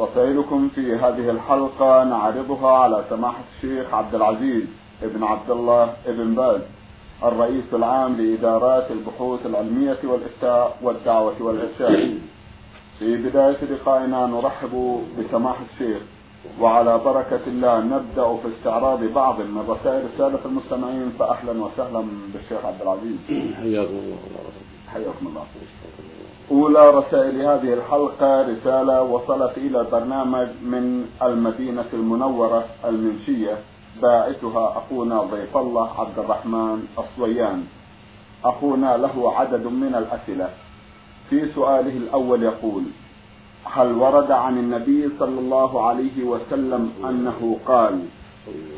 رسائلكم في هذه الحلقة نعرضها على سماحة الشيخ عبد العزيز ابن عبد الله ابن باز الرئيس العام لإدارات البحوث العلمية والإفتاء والدعوة والإرشاد. في بداية لقائنا نرحب بسماحة الشيخ. وعلى بركة الله نبدأ في استعراض بعض من رسائل السادة المستمعين فأهلا وسهلا بالشيخ عبد العزيز. حياكم الله. حياكم الله. أولى رسائل هذه الحلقة رسالة وصلت إلى البرنامج من المدينة المنورة المنشية باعثها أخونا ضيف الله عبد الرحمن الصويان. أخونا له عدد من الأسئلة. في سؤاله الأول يقول هل ورد عن النبي صلى الله عليه وسلم أنه قال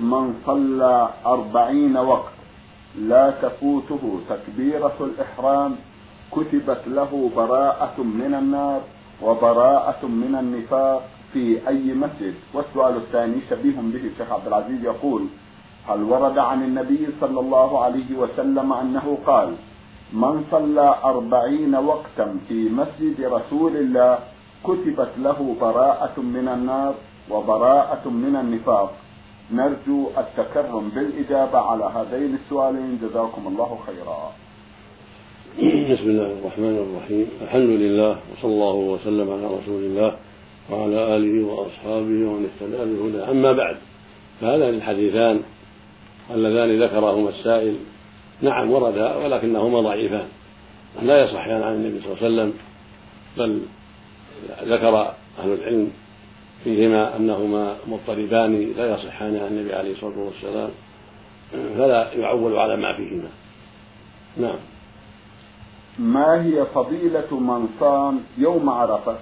من صلى أربعين وقت لا تفوته تكبيرة الإحرام كتبت له براءة من النار وبراءة من النفاق في أي مسجد؟ والسؤال الثاني شبيه به الشيخ عبد العزيز يقول هل ورد عن النبي صلى الله عليه وسلم أنه قال من صلى أربعين وقتا في مسجد رسول الله كتبت له براءة من النار وبراءة من النفاق. نرجو التكرم بالإجابة على هذين السؤالين. جزاكم الله خيرا. بسم الله الرحمن الرحيم. الحمد لله وصلى الله وسلم على رسول الله وعلى آله وأصحابه ومن اهتدى بهدى أما بعد فهذان الحديثان اللذان ذكرهما السائل. نعم وردا ولكنهما ضعيفان. لا يصحان عن النبي صلى الله عليه وسلم بل ذكر أهل العلم فيهما أنهما مضطربان لا يصحان عن النبي عليه الصلاة والسلام فلا يعول على ما فيهما. نعم. ما هي فضيلة من صام يوم عرفة؟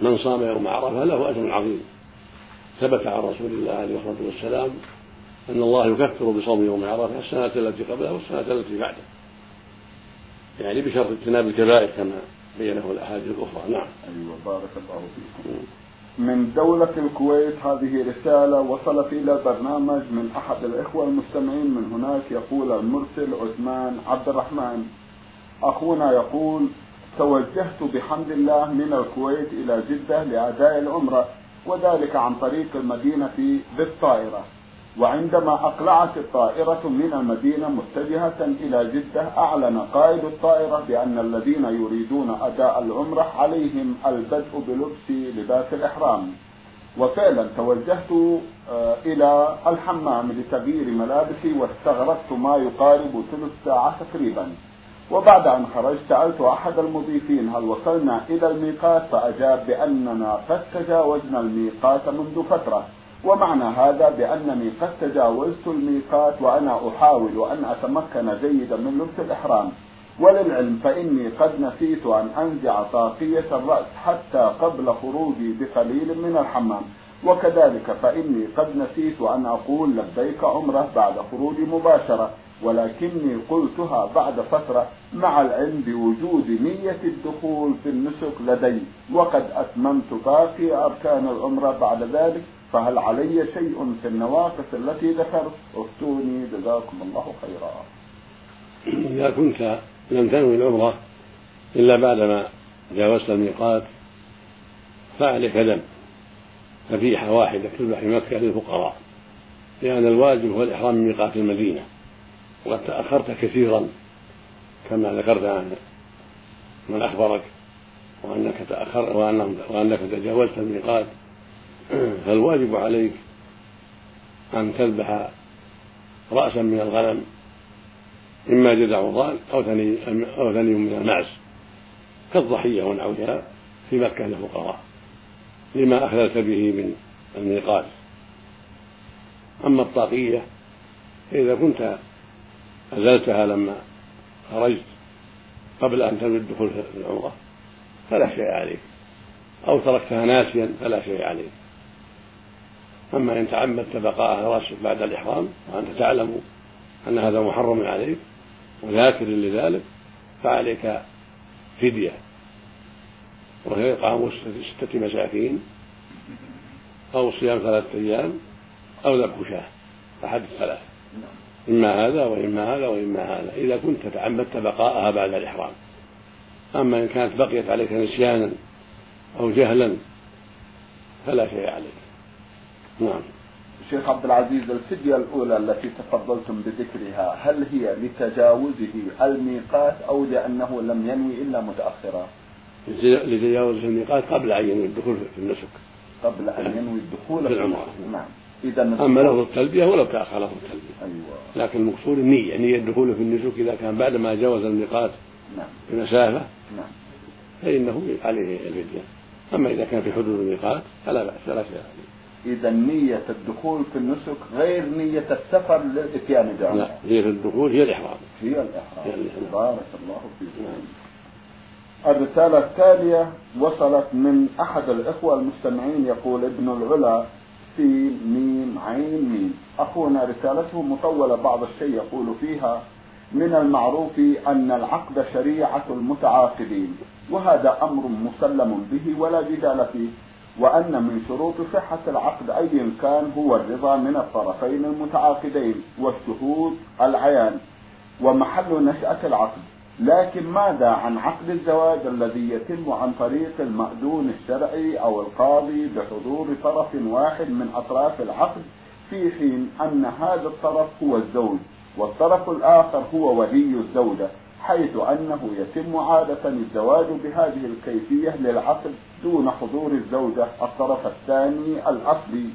من صام يوم عرفة له أجر عظيم. ثبت عن رسول الله عليه الصلاة والسلام أن الله يكفر بصوم يوم عرفة السنة التي قبله والسنة التي بعده يعني بشرط اجتناب الكبائر كما بينه الأحاديث الأخرى. نعم. أيوة بارك الله فيكم. من دولة الكويت هذه رسالة وصلت إلى البرنامج من أحد الإخوة المستمعين من هناك يقول المرسل عثمان عبد الرحمن. أخونا يقول توجهت بحمد الله من الكويت إلى جدة لأداء العمرة وذلك عن طريق المدينة بالطائرة وعندما أقلعت الطائرة من المدينة متجهة إلى جدة أعلن قائد الطائرة بأن الذين يريدون أداء العمرة عليهم البدء بلبس لباس الإحرام. وفعلا توجهت آه، إلى الحمام لتغيير ملابسي واستغرقت ما يقارب ثلث ساعة تقريبا. وبعد أن خرجت سألت أحد المضيفين هل وصلنا إلى الميقات فأجاب بأننا قد تجاوزنا الميقات منذ فترة. ومعنى هذا بأنني قد تجاوزت الميقات وأنا أحاول أن أتمكن جيدا من لبس الإحرام. وللعلم فإني قد نسيت أن أنزع طاقية الرأس حتى قبل خروجي بقليل من الحمام. وكذلك فإني قد نسيت أن أقول لبيك عمرة بعد خروجي مباشرة ولكني قلتها بعد فترة مع العلم بوجود نية الدخول في النسك لدي وقد أتممت باقي أركان العمرة بعد ذلك فهل علي شيء في النواقص التي ذكرت؟ افتوني جزاكم الله خيرا. إذا كنت لم تنوي العمرة إلا بعدما جاوزت الميقات فعليك دم ففيحة واحدة تذبح في مكة للفقراء لأن الواجب هو الإحرام من ميقات المدينة وقد تأخرت كثيرا كما ذكرت عن من أخبرك وأنك تأخر وأنك تجاوزت الميقات فالواجب عليك أن تذبح رأسا من الغنم إما جذع ضال أو ثني أو ثني من المعز كالضحية ونحوها في مكة للفقراء لما أخللت به من الميقات. أما الطاقية فإذا كنت أزلتها لما خرجت قبل أن تنوي الدخول في العمرة فلا شيء عليك. أو تركتها ناسيا فلا شيء عليك. أما إن تعمدت بقاءها راسك بعد الإحرام وأنت تعلم أن هذا محرم عليك وذاكر لذلك فعليك فدية. وهي إطعام ستة مساكين أو صيام ثلاثة أيام أو ذبح شاة أحد الثلاث. إما هذا وإما هذا وإما هذا. إذا كنت تعمدت بقاءها بعد الإحرام. أما إن كانت بقيت عليك نسيانا أو جهلا فلا شيء عليك. نعم. شيخ عبد العزيز الفدية الأولى التي تفضلتم بذكرها هل هي لتجاوزه الميقات أو لأنه لم ينوي إلا متأخرا؟ لتجاوزه الميقات قبل أن ينوي الدخول في النسك. قبل أن ينوي الدخول في العمرة. نعم. إذا أما له التلبية ولو تأخر له التلبية. أيوة. لكن المقصود النية نية الدخول في النسك إذا كان بعد ما جاوز الميقات نعم. بمسافة. نعم. فإنه عليه الفدية. أما إذا كان في حدود الميقات فلا بأس فلا شيء عليه. إذا نية الدخول في النسك غير نية السفر للإتيان بعمرة لا نية الدخول هي هي الإحرام, هي الإحرام. بارك الله نعم. الرسالة التالية وصلت من أحد الإخوة المستمعين يقول ابن العلا في ميم عين ميم. أخونا رسالته مطولة بعض الشيء يقول فيها من المعروف أن العقد شريعة المتعاقدين وهذا أمر مسلم به ولا جدال فيه. وأن من شروط صحة العقد أيا كان هو الرضا من الطرفين المتعاقدين والشهود العيان ومحل نشأة العقد. لكن ماذا عن عقد الزواج الذي يتم عن طريق المأذون الشرعي أو القاضي بحضور طرف واحد من أطراف العقد في حين أن هذا الطرف هو الزوج والطرف الآخر هو ولي الزوجة؟ حيث أنه يتم عادة الزواج بهذه الكيفية للعقد دون حضور الزوجة الطرف الثاني الأصلي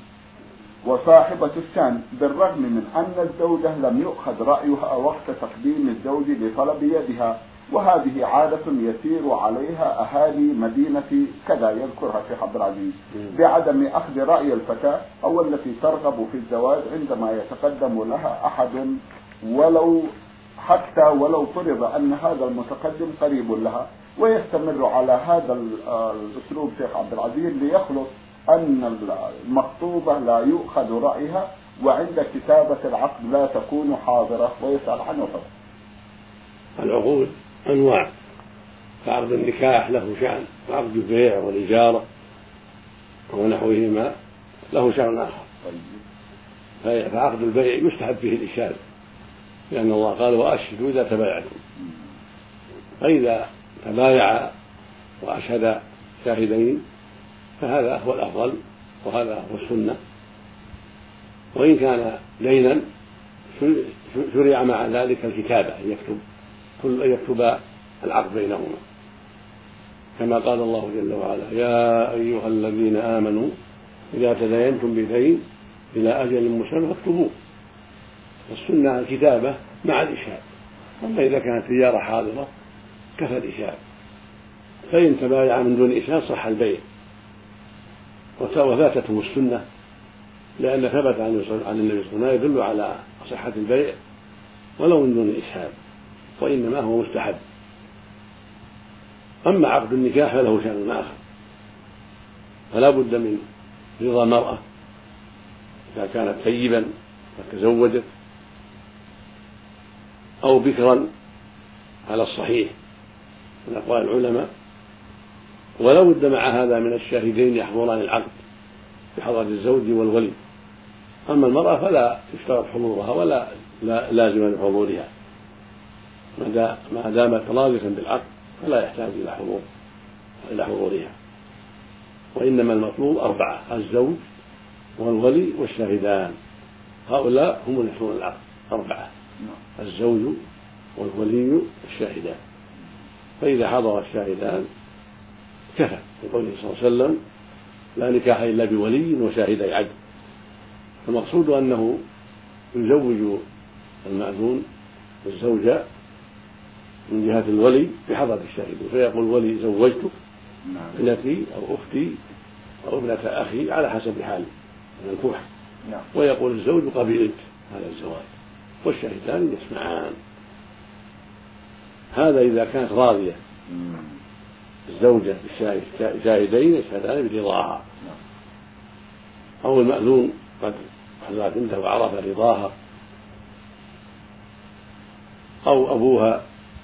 وصاحبة الشان بالرغم من أن الزوجة لم يؤخذ رأيها وقت تقديم الزوج لطلب يدها وهذه عادة يسير عليها أهالي مدينة كذا يذكرها الشيخ عبد العزيز. بعدم أخذ رأي الفتاة أو التي ترغب في الزواج عندما يتقدم لها أحد ولو حتى ولو فرض أن هذا المتقدم قريب لها ويستمر على هذا الأسلوب شيخ عبد العزيز ليخلص أن المخطوبة لا يؤخذ رأيها وعند كتابة العقد لا تكون حاضرة ويسأل عنه فقط. العقود أنواع فعقد النكاح له شأن وعقد البيع والإجارة ونحوهما له شأن آخر طيب. فعقد البيع يستحب فيه الإشارة لأن الله قال وأشهدوا إذا تبايعتم فإذا تبايع وأشهد شاهدين فهذا هو الأفضل وهذا هو السنة. وإن كان دينا شرع مع ذلك الكتابة أن يكتب كل أن يكتب العقد بينهما. كما قال الله جل وعلا يا أيها الذين آمنوا إذا تداينتم بدين إلى أجل مسمى فاكتبوه. السنة الكتابة مع الإشهاد. أما إذا كانت تجارة حاضرة كفى الإشهاد. فإن تبايع من دون إشهاد صح البيع. وفاتته السنة لأن ثبت عن النبي صلى الله عليه وسلم يدل على صحة البيع ولو من دون إشهاد وإنما هو مستحب. أما عقد النكاح فله شأن آخر. فلا بد من رضا المرأة إذا كانت طيبا وتزوجت. أو بكرا على الصحيح من أقوال العلماء. ولا بد مع هذا من الشاهدين يحضران العقد بحضرة الزوج والولي. أما المرأة فلا يشترط حضورها ولا لازم لحضورها ما دامت راضية بالعقد فلا يحتاج إلى حضور إلى حضورها. وإنما المطلوب أربعة الزوج والولي والشاهدان. هؤلاء هم اللي يحضرون العقد أربعة. الزوج والولي والشاهدان فإذا حضر الشاهدان كفى. لقوله صلى الله عليه وسلم لا نكاح إلا بولي وشاهدي عدل المقصود أنه يزوج المأذون الزوجة من جهة الولي بحضرة الشاهدين فيقول الولي زوجتك نعم. ابنتي أو أختي أو ابنة أخي على حسب حال المنكوح نعم. ويقول الزوج قبلت هذا الزواج. والشاهدان يسمعان. هذا إذا كانت راضية الزوجة شاهدين يشهدان برضاها. أو المأذون قد حضرت عنده وعرف رضاها. أو أبوها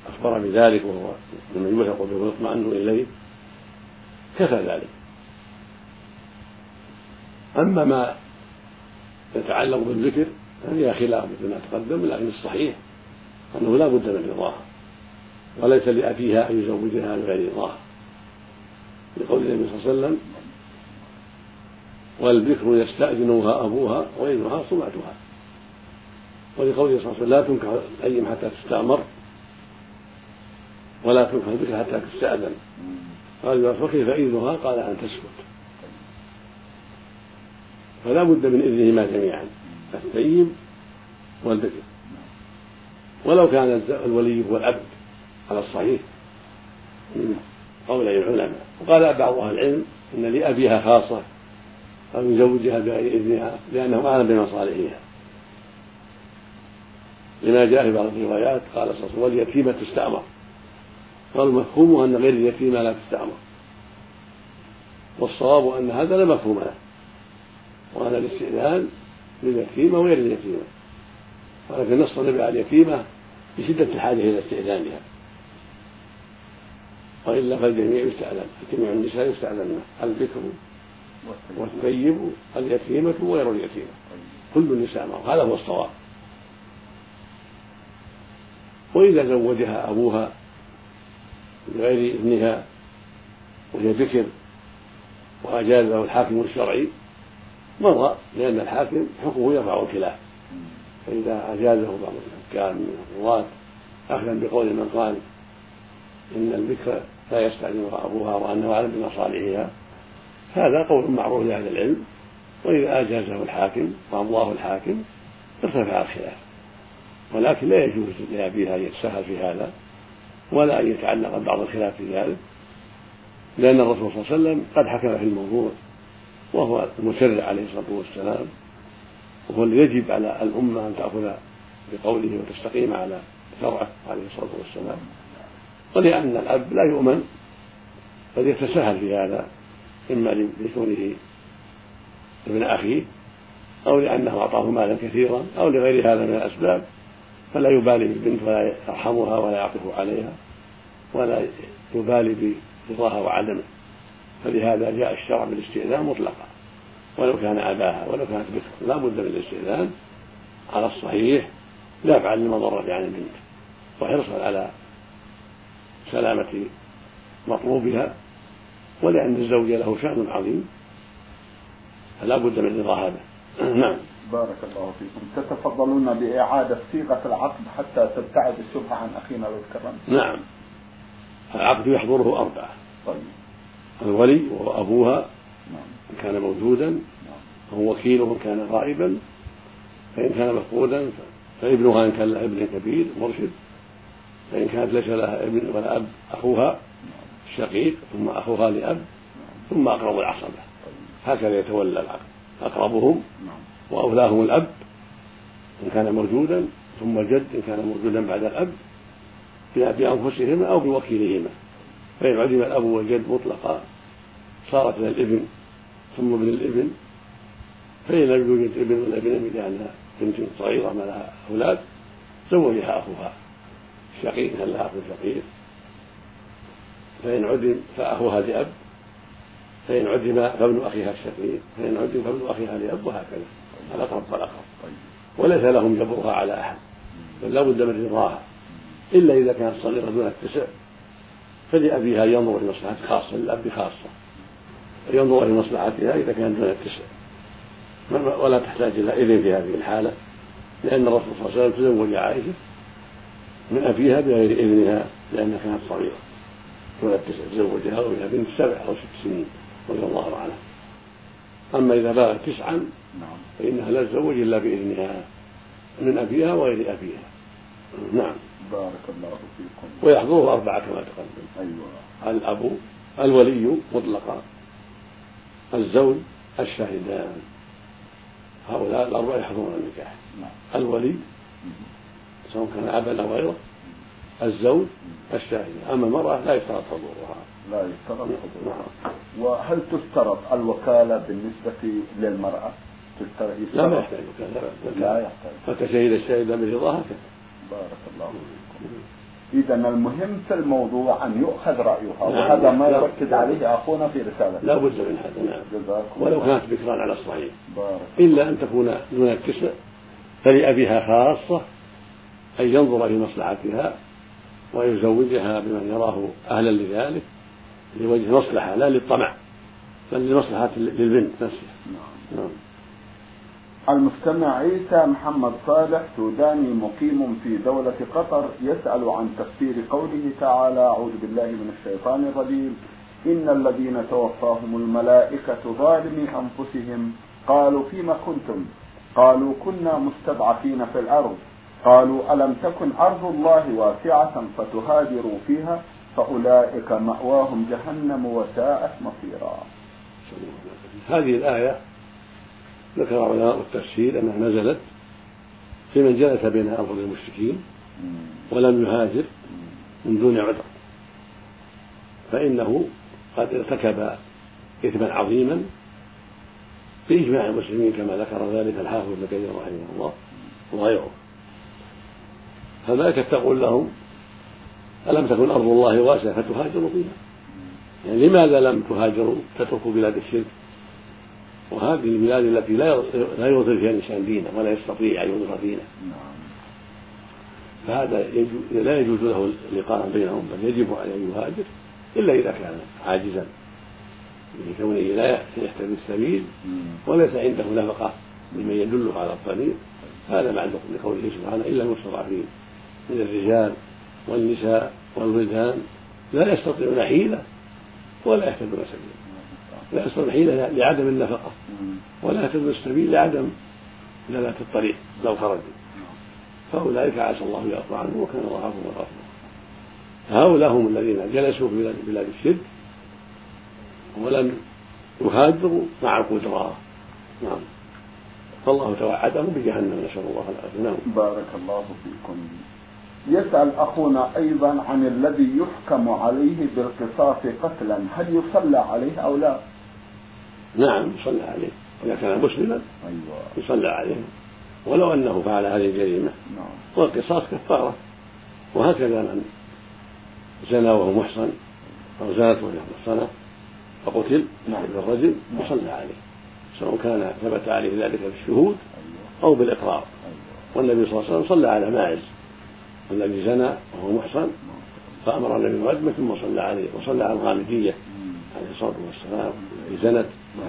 أخبر بذلك وهو ممن يوثق به ويطمئن إليه كفى ذلك. أما ما يتعلق بالذكر ففيها خلاف مثل ما تقدم لكن الصحيح أنه لا بد من رضاها وليس لأبيها أن يزوجها بغير رضاها لقول النبي صلى الله عليه وسلم والبكر يستأذنها أبوها وإذنها صمتها ولقوله صلى الله عليه وسلم لا تنكح الأيم حتى تستأمر ولا تنكح البكر حتى تستأذن. قال فكيف إذنها؟ قال أن تسكت. فلا بد من إذنهما جميعا. الثيب والبكر ولو كان الولي هو العبد على الصحيح. من قولي العلماء. وقال بعض أهل العلم إن لأبيها خاصة أو يزوجها بغير إذنها لأنه أعلم بمصالحها. لما جاء في بعض الروايات قال صلى الله واليتيمة تستأمر. قالوا مفهومه أن غير اليتيمة لا تستأمر. والصواب أن هذا لا مفهوم له. وأن الاستئذان لليتيمة وغير اليتيمة. ولكن نص النبي على اليتيمة بشدة الحاجة إلى استئذانها. وإلا فالجميع يستأذن جميع النساء يستأذن البكر والثيب اليتيمة وغير اليتيمة. كل النساء معه. هذا هو الصواب. وإذا زوجها أبوها بغير إذنها وهي بكر وأجاز له الحاكم الشرعي مضى لأن الحاكم حكمه يرفع الخلاف فإذا أجازه بعض الحكام من القضاة أخذا بقول من قال إن البكر لا يستأذنها أبوها وأنه أعلم بمصالحها هذا قول معروف لأهل العلم. وإذا أجازه الحاكم وأمضاه الحاكم ارتفع الخلاف. ولكن لا يجوز لأبيها أن يتساهل في هذا ولا أن يتعلق بعض الخلاف في ذلك لأن الرسول صلى الله عليه وسلم قد حكم في الموضوع. وهو المشرع عليه الصلاة والسلام وهو الذي يجب على الأمة أن تأخذ بقوله وتستقيم على شرعه عليه الصلاة والسلام. ولأن الأب لا يؤمن قد يتساهل في هذا إما لكونه ابن أخيه أو لأنه أعطاه مالا كثيرا أو لغير هذا من الأسباب فلا يبالي بالبنت ولا يرحمها ولا يعطف عليها ولا يبالي برضاها وعدمه. فلهذا جاء الشرع بالاستئذان مطلقا. ولو كان أباها ولو كانت بكرا لا بد من الاستئذان على الصحيح. دافعا للمضرة عن البنت وحرصا على سلامة مطلوبها. ولأن الزوج له شأن عظيم. فلا بد من رضا هذا. نعم. بارك الله فيكم. تتفضلون بإعادة صيغة العقد حتى تبتعد الشبهة عن أخينا لو نعم. العقد يحضره أربعة. طيب. الولي وهو أبوها إن كان موجودا وهو وكيله إن كان غائبا فإن كان مفقودا فابنها إن كان له ابن كبير مرشد فإن كانت ليس لها ابن ولا أب أخوها الشقيق ثم أخوها لأب ثم أقرب العصبة. هكذا يتولى العقد أقربهم وأولاهم الأب إن كان موجودا ثم الجد إن كان موجودا بعد الأب بأنفسهما أو بوكيلهما. فإن عدم الأب والجد مطلقا صارت إلى الإبن ثم ابن الإبن. فإن لم يوجد ابن ولا إبن لأنها بنت صغيرة ما لها أولاد زوجها أخوها. الشقيق كان لها أخ شقيق. فإن عدم فأخوها لأب. فإن عدم فابن أخيها الشقيق. فإن عدم فابن أخيها لأب وهكذا. الأقرب فالأقرب وليس لهم جبرها على أحد. بل لا بد من رضاها. إلا إذا كانت صغيرة دون التسع فلأبيها ينظر في مصلحة خاصة للأب خاصة. ينظر في مصلحتها إذا كانت دون التسع ولا تحتاج إلى إذن في هذه الحالة لأن الرسول صلى الله عليه وسلم تزوج عائشة من أبيها بغير إذنها لأنها كانت صغيرة دون التسع تزوجها وهي بنت سبع أو ست سنين رضي الله عنها. أما إذا بلغت تسعا نعم. فإنها لا تزوج إلا بإذنها من أبيها وغير أبيها. نعم. بارك الله فيكم. ويحضره أربعة كما تقدم. أيوة. الأب الولي مطلقا. الزوج الشاهدان هؤلاء الأربعة يحضرون النكاح. نعم. الولي سواء كان أبا أو غيره. الزوج الشاهد. أما المرأة لا يشترط حضورها. لا يشترط حضورها. وهل تشترط الوكالة بالنسبة للمرأة؟ لا ما يحتاج وكالة. لا يحتاج. متى شهد الشاهد برضاها بارك الله فيكم. إذا المهم في الموضوع أن يؤخذ رأيها نعم. وهذا ما يركز عليه أخونا في رسالته لا بد من هذا نعم ولو كانت بكرا على الصحيح بارك إلا أن تكون دون الكسب فلأبيها خاصة أن ينظر في مصلحتها ويزوجها بمن يراه أهلا لذلك لوجه مصلحة لا للطمع بل لمصلحة للبنت نفسها نعم. نعم. المستمع عيسى محمد صالح سوداني مقيم في دولة قطر يسأل عن تفسير قوله تعالى أعوذ بالله من الشيطان الرجيم إن الذين توفاهم الملائكة ظالمي أنفسهم قالوا فيما كنتم؟ قالوا كنا مستضعفين في الأرض. قالوا ألم تكن أرض الله واسعة فتهاجروا فيها؟ فأولئك مأواهم جهنم وساءت مصيرا. هذه الآية ذكر علماء التفسير أنها نزلت في من جلس بين أرض المشركين ولم يهاجر من دون عذر. فإنه قد ارتكب إثما عظيما بإجماع المسلمين كما ذكر ذلك الحافظ ابن كثير رحمه الله وغيره. فالملائكة تقول لهم ألم تكن أرض الله واسعة فتهاجروا فيها يعني لماذا لم تهاجروا تتركوا بلاد الشرك؟ وهذه البلاد التي لا لا يظهر فيها الإنسان دينه ولا يستطيع أن يظهر دينه. فهذا لا يجوز له اللقاء بينهم بل يجب عليه أن يهاجر إلا إذا كان عاجزا. لكونه لا يهتدي السبيل وليس عنده نفقة لمن يدله على الطريق هذا معلوم لقوله سبحانه إلا المستضعفين من الرجال والنساء والولدان لا يستطيعون حيلة ولا يهتدون سبيلا. لا حيلة لعدم النفقة. ولا يهتدون السبيل لعدم دلالة الطريق لو خرجوا فأولئك عسى الله يعفو عنهم وكان الله عفوا غفورا هؤلاء هم الذين جلسوا في بلاد الشرك ولم يهاجروا مع القدرة. نعم. فالله توعدهم بجهنم نسأل الله العافية. نعم. بارك الله فيكم. يسأل أخونا أيضا عن الذي يحكم عليه بالقصاص قتلا. هل يصلى عليه أو لا؟ نعم يصلى عليه إذا كان مسلما أيوة. يصلى عليه ولو أنه فعل هذه الجريمة نعم. والقصاص كفارة وهكذا من زنى وهو محصن أو زنت وهي محصنة فقتل نعم. بالرجل يصلى عليه سواء كان ثبت عليه ذلك بالشهود أيوة. أو بالإقرار أيوة. والنبي صلى الله عليه وسلم صلى على ماعز الذي زنى وهو محصن نعم. فأمر النبي برجمه ثم صلى عليه وصلى على الغامدية عليه الصلاة والسلام زنت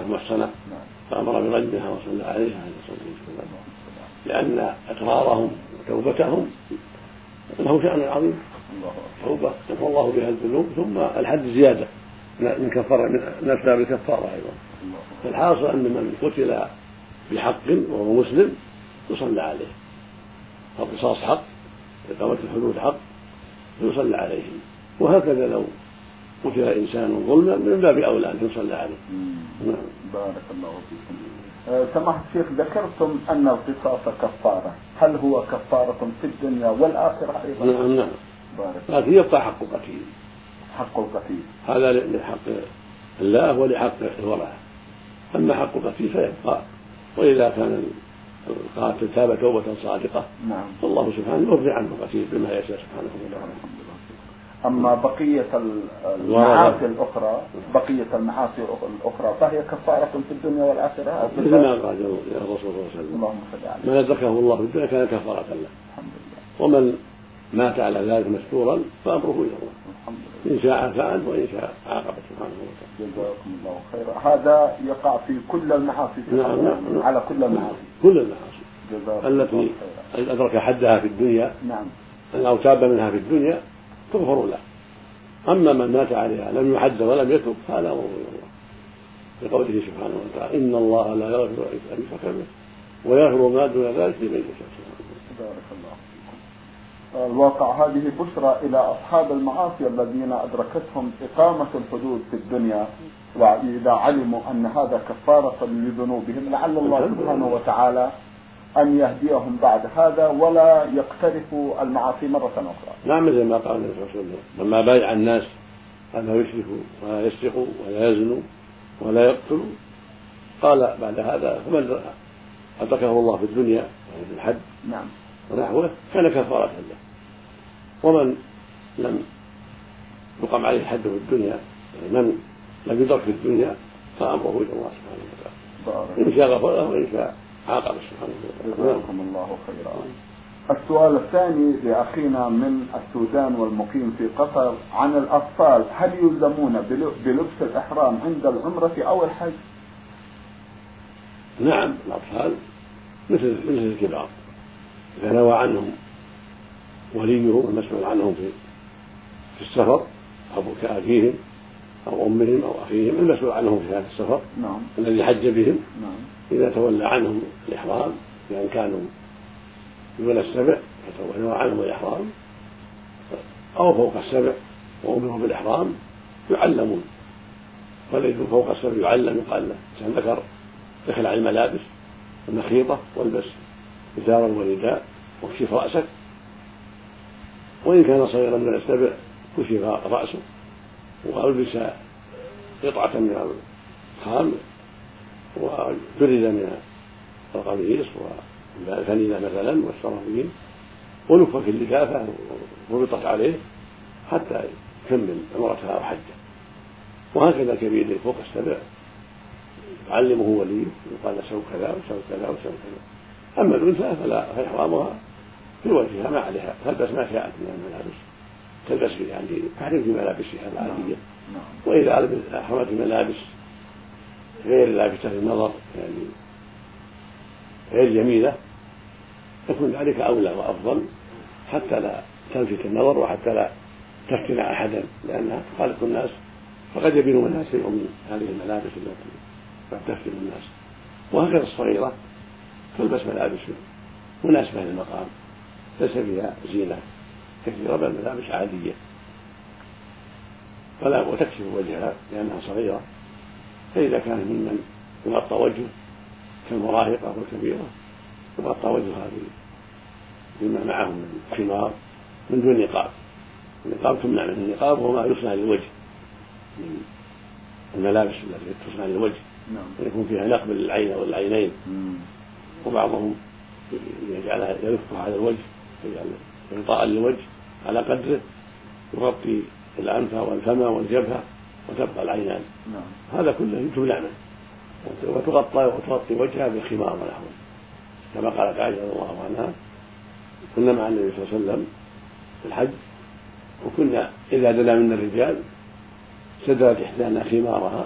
محصنة فأمر برجمها وصلى عليها عليه الصلاة والسلام. لأن إقرارهم وتوبتهم له شأن عظيم. توبة يغفر الله بها الذنوب ثم الحد زيادة. من كفارة من أسباب الكفارة أيضا. فالحاصل أن من قتل بحق وهو مسلم يصلى عليه. القصاص حق إقامة الحدود حق يصلى عليه وهكذا لو قتل إنسان ظلما من باب أولى أن يصلى عليه. نعم. بارك الله فيكم. سماحة الشيخ ذكرتم أن القصاص كفارة، هل هو كفارة في الدنيا والآخرة أيضا؟ نعم نعم. بارك لكن يبقى حق القتيل. حق القتيل. هذا لحق الله ولحق الورثه. أما حق القتيل فيبقى وإذا كان القاتل تاب توبة صادقة نعم فالله سبحانه يرضي عنه القتيل بما يشاء سبحانه وتعالى أما بقية المعاصي الأخرى بقية المعاصي الأخرى فهي كفارة في الدنيا والآخرة. مثل ما قال الرسول صلى الله عليه وسلم. اللهم صل عليه من أدركه الله في الدنيا كان كفارة له. الحمد لله. ومن مات على ذلك مستورا فأمره إلى الله. الحمد لله. إن شاء فعل وإن شاء عاقب سبحانه وتعالى. جزاكم الله خيرا. هذا يقع في كل المعاصي نعم نعم على كل المعاصي. كل المعاصي. التي أدرك حدها في الدنيا. نعم. أو تاب منها في الدنيا. تغفر له. أما من مات عليها لم يحد ولم يتب فهذا أمره إلى الله. لقوله سبحانه وتعالى إن الله لا يغفر أن يشرك به ويغفر ما دون ذلك لمن يشاء. بارك الله فيكم. الواقع هذه بشرى إلى أصحاب المعاصي الذين أدركتهم إقامة الحدود في الدنيا وإذا علموا أن هذا كفارة لذنوبهم لعل الله سبحانه وتعالى أن يهديهم بعد هذا ولا يقترفوا المعاصي مرة أخرى. نعم مثل ما قال النبي صلى الله عليه وسلم لما بايع الناس أنه يشرك ولا يسرق ولا يزنو ولا يقتل. قال بعد هذا فمن أدركه الله في الدنيا يعني في الحج نعم. ونحوه كان كفارة له. ومن لم يقم عليه الحد في الدنيا يعني من لم يدرك في الدنيا فأمره إلى الله سبحانه وتعالى. إن شاء غفر له وإن شاء عاقب جزاكم الله خيرا السؤال الثاني لأخينا من السودان والمقيم في قطر عن الأطفال هل يلزمون بلبس الإحرام عند العمرة أو الحج؟ نعم الأطفال مثل مثل الكبار إذا نوى عنهم وليهم المسؤول عنهم في في السفر أو كأبيهم أو أمهم أو أخيهم المسؤول عنهم في هذا السفر نعم. الذي حج بهم نعم. إذا تولى عنهم الإحرام بأن كانوا دون السبع فتولى عنهم الإحرام أو فوق السبع وأمروا بالإحرام يعلمون. والذي فوق السبع يعلم يقال له ذكر اخلع الملابس المخيطة والبس إزارا ورداء واكشف رأسك. وإن كان صغيرا من السبع كشف رأسه وألبس قطعة من الخام وجرد من القميص والفنينة مثلا والسرابيل ولف في اللفافة وربطت عليه حتى يكمل عمرتها وحجة. وهكذا الكبير فوق السبع يعلمه وليه يقال سو كذا وسو كذا وسو كذا. أما الأنثى فلا فإحرامها في وجهها ما عليها. تلبس ما شاءت من الملابس. تلبس يعني تحرم في ملابسها العادية. نعم. وإذا احرمت ملابس غير لافته للنظر يعني غير جميلة يكون ذلك أولى وأفضل حتى لا تلفت النظر وحتى لا تفتن أحدا لأنها تخالف الناس فقد يبين منها شيء من هذه الملابس التي قد تفتن الناس. وهكذا الصغيرة تلبس ملابس مناسبة للمقام ليس فيها زينة كثيرة بل ملابس عادية. فلا وتكشف وجهها لأنها صغيرة. فإذا كان ممن يغطى وجهه كالمراهقة والكبيرة يغطى وجهها بما معه من خمار من دون نقاب. النقاب تمنع من النقاب وهو ما يصنع للوجه. من الملابس التي تصنع للوجه. نعم. يكون فيها نقب للعين أو العينين وبعضهم يجعلها يلفها على الوجه يجعل غطاء للوجه على قدره يغطي الأنف والفم والجبهة. وتبقى العينان. نعم. هذا كله تمنع منه وتغطى وتغطي وجهها بالخمار ونحوه كما قالت عائشة رضي الله عنها كنا مع النبي صلى الله عليه وسلم في الحج وكنا إذا دنا منا الرجال سدلت إحدانا خمارها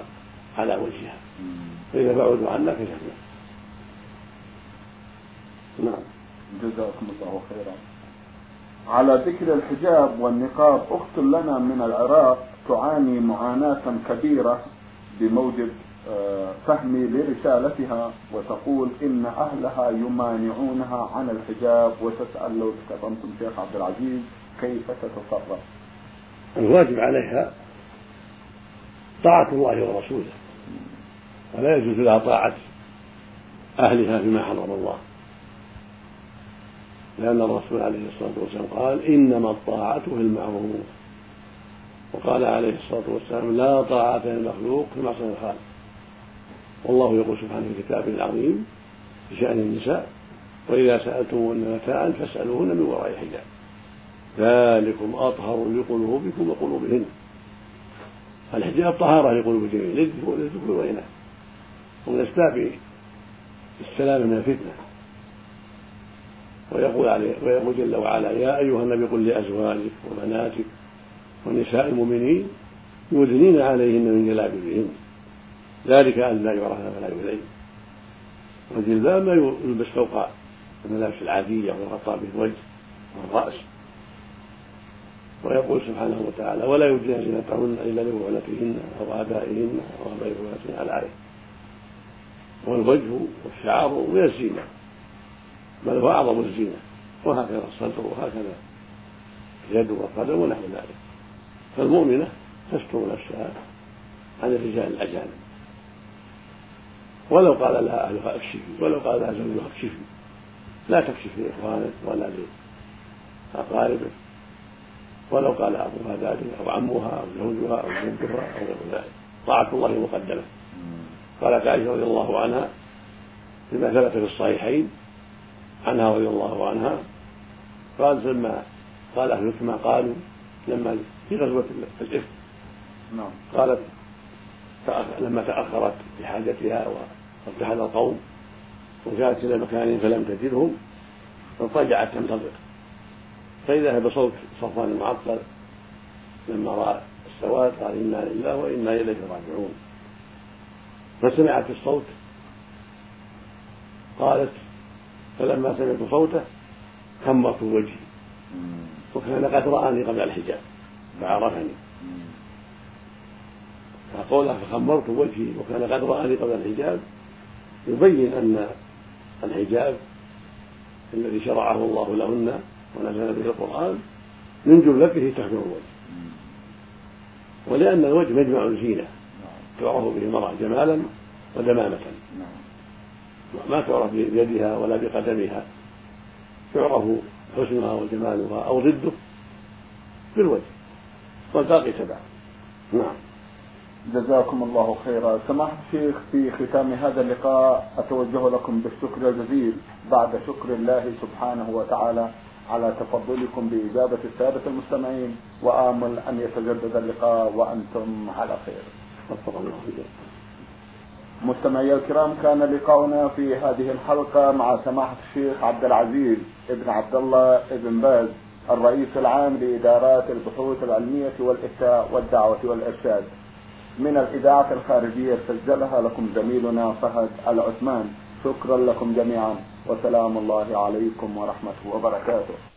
على وجهها. فإذا بعدوا عنا كشفنا. نعم. جزاكم الله خيرا. على ذكر الحجاب والنقاب أخت لنا من العراق تعاني معاناة كبيرة بموجب آه، فهمي لرسالتها وتقول إن أهلها يمانعونها عن الحجاب وتسأل لو تكرمتم شيخ عبد العزيز كيف تتصرف؟ الواجب عليها طاعة الله ورسوله ولا يجوز لها طاعة أهلها فيما حرم الله لأن الرسول عليه الصلاة والسلام قال إنما الطاعة في المعروف وقال عليه الصلاة والسلام لا طاعة للمخلوق في معصية الخالق. والله يقول سبحانه في كتابه العظيم في شأن النساء وإذا سألتموهن متاعا فاسألوهن من وراء حجاب. ذلكم أطهر لقلوبكم وقلوبهن. الحجاب طهارة لقلوب الجميع للذكور والإناث. ومن أسباب السلامة من الفتنة. ويقول عليه ويقول جل وعلا يا أيها النبي قل لأزواجك وبناتك ونساء المؤمنين يدنين عليهن من جلابيبهن. ذلك أدنى يعرفن فلا يؤذين والجلباب ما يلبس فوق الملابس العادية ويغطى به الوجه والرأس. ويقول سبحانه وتعالى ولا يبدين زينتهن إلا لبعولتهن أو آبائهن أو آباء بعولتهن على عليه والوجه والشعر من الزينة. بل هو أعظم الزينة وهكذا الصدر وهكذا اليد والقدم ونحو ذلك. فالمؤمنة تستر نفسها عن الرجال الأجانب. ولو قال لها أهلها اكشفي ولو قال لها زوجها اكشفي. لا تكشف لإخوانك ولا لأقاربك. ولو قال أبوها ذلك أو عمها أو زوجها أو جدها أو غير ذلك. طاعة الله مقدمة. قالت عائشة رضي الله عنها فيما ثبت في الصحيحين عنها رضي الله عنها قالت لما قال أهل ما قالوا لما في غزوة الإفك نعم. قالت لما تأخرت في حاجتها وارتحل القوم وجاءت إلى مكان فلم تجدهم فاضطجعت تنتظر. فإذا بصوت صفوان المعطل لما رأى السواد قال إنا لله وإنا إليه راجعون. فسمعت الصوت قالت فلما سمعت صوته خمرت وجهي. وكان قد رآني قبل الحجاب. فعرفني فقولها فخمرت وجهي وكان قد رآني قبل الحجاب. يبين أن الحجاب الذي شرعه الله لهن ونزل به القرآن من جملته تحفظ الوجه. ولأن الوجه مجمع الزينة تعرف به المرأة جمالا ودمامة. ما تعرف بيدها ولا بقدمها. تعرف حسنها وجمالها أو ضده بالوجه والباقي تبع نعم. جزاكم الله خيرا. سماحة الشيخ في ختام هذا اللقاء أتوجه لكم بالشكر الجزيل بعد شكر الله سبحانه وتعالى على تفضلكم بإجابة السادة المستمعين. وآمل أن يتجدد اللقاء وأنتم على خير. مستمعي الكرام كان لقاؤنا في هذه الحلقة مع سماحة الشيخ عبد العزيز ابن عبد الله ابن باز الرئيس العام لإدارات البحوث العلمية والإفتاء والدعوة والإرشاد. من الإذاعة الخارجية سجلها لكم زميلنا فهد العثمان. شكرا لكم جميعا وسلام الله عليكم ورحمته وبركاته.